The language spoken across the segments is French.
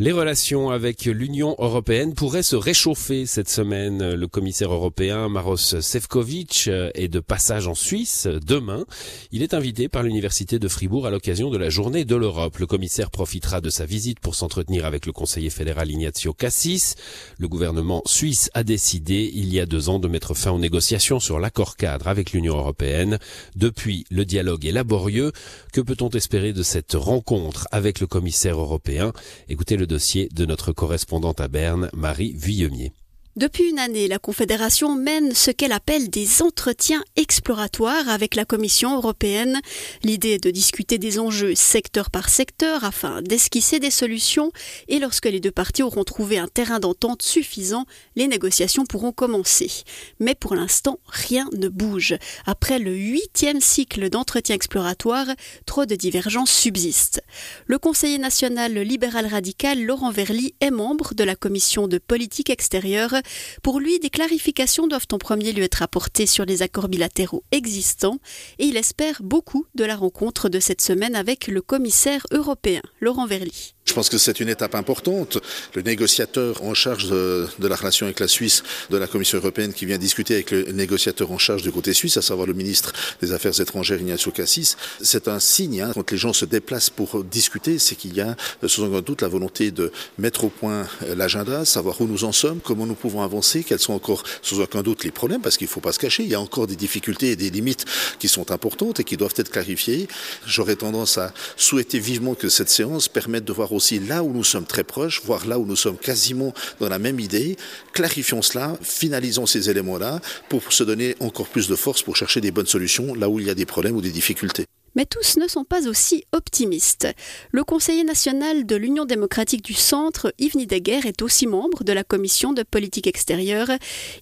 Les relations avec l'Union européenne pourraient se réchauffer cette semaine. Le commissaire européen Maros Sefcovic est de passage en Suisse demain. Il est invité par l'Université de Fribourg à l'occasion de la journée de l'Europe. Le commissaire profitera de sa visite pour s'entretenir avec le conseiller fédéral Ignazio Cassis. Le gouvernement suisse a décidé il y a deux ans de mettre fin aux négociations sur l'accord cadre avec l'Union européenne. Depuis, le dialogue est laborieux. Que peut-on espérer de cette rencontre avec le commissaire européen? Écoutez le dossier de notre correspondante à Berne, Marie Vuillemier. Depuis une année, la Confédération mène ce qu'elle appelle des entretiens exploratoires avec la Commission européenne. L'idée est de discuter des enjeux secteur par secteur afin d'esquisser des solutions et lorsque les deux parties auront trouvé un terrain d'entente suffisant, les négociations pourront commencer. Mais pour l'instant, rien ne bouge. Après le huitième cycle d'entretiens exploratoires, trop de divergences subsistent. Le conseiller national libéral radical Laurent Verly est membre de la Commission de politique extérieure pour lui, des clarifications doivent en premier lieu être apportées sur les accords bilatéraux existants et il espère beaucoup de la rencontre de cette semaine avec le commissaire européen, Laurent Verly. Je pense que c'est une étape importante. Le négociateur en charge de, la relation avec la Suisse de la Commission européenne qui vient discuter avec le négociateur en charge du côté suisse, à savoir le ministre des Affaires étrangères Ignacio Cassis, c'est un signe. Hein, quand les gens se déplacent pour discuter, c'est qu'il y a sans aucun doute la volonté de mettre au point l'agenda, savoir où nous en sommes, comment nous pouvons avancer, quels sont encore sans aucun doute les problèmes, parce qu'il ne faut pas se cacher, il y a encore des difficultés et des limites qui sont importantes et qui doivent être clarifiées. J'aurais tendance à souhaiter vivement que cette séance permette de voir là où nous sommes très proches, voire là où nous sommes quasiment dans la même idée. Clarifions cela, finalisons ces éléments-là pour se donner encore plus de force pour chercher des bonnes solutions là où il y a des problèmes ou des difficultés. Mais tous ne sont pas aussi optimistes. Le conseiller national de l'Union démocratique du Centre, Yves Nideguer, est aussi membre de la commission de politique extérieure.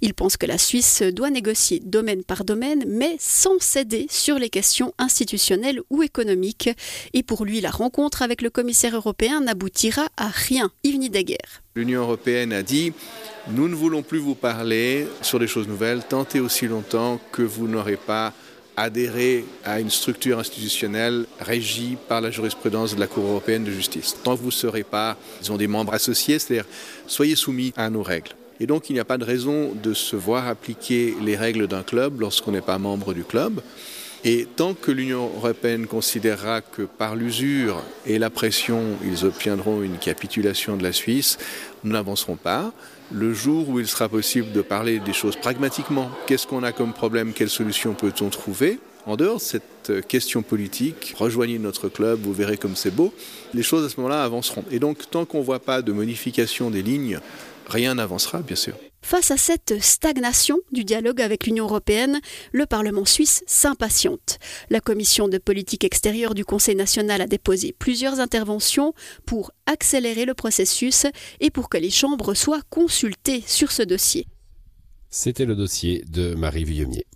Il pense que la Suisse doit négocier domaine par domaine, mais sans céder sur les questions institutionnelles ou économiques. Et pour lui, la rencontre avec le commissaire européen n'aboutira à rien. Yves Nideguer. L'Union européenne a dit nous ne voulons plus vous parler sur des choses nouvelles, tentez aussi longtemps que vous n'aurez pas adhérer à une structure institutionnelle régie par la jurisprudence de la Cour européenne de justice. Tant que vous ne serez pas, disons, des membres associés, c'est-à-dire soyez soumis à nos règles. Et donc il n'y a pas de raison de se voir appliquer les règles d'un club lorsqu'on n'est pas membre du club. Et tant que l'Union européenne considérera que par l'usure et la pression, ils obtiendront une capitulation de la Suisse, nous n'avancerons pas. Le jour où il sera possible de parler des choses pragmatiquement, qu'est-ce qu'on a comme problème, quelle solution peut-on trouver? En dehors de cette question politique, rejoignez notre club, vous verrez comme c'est beau, les choses à ce moment-là avanceront. Et donc, tant qu'on ne voit pas de modification des lignes, rien n'avancera, bien sûr. Face à cette stagnation du dialogue avec l'Union européenne, le Parlement suisse s'impatiente. La commission de politique extérieure du Conseil national a déposé plusieurs interventions pour accélérer le processus et pour que les chambres soient consultées sur ce dossier. C'était le dossier de Marie Vuillemier.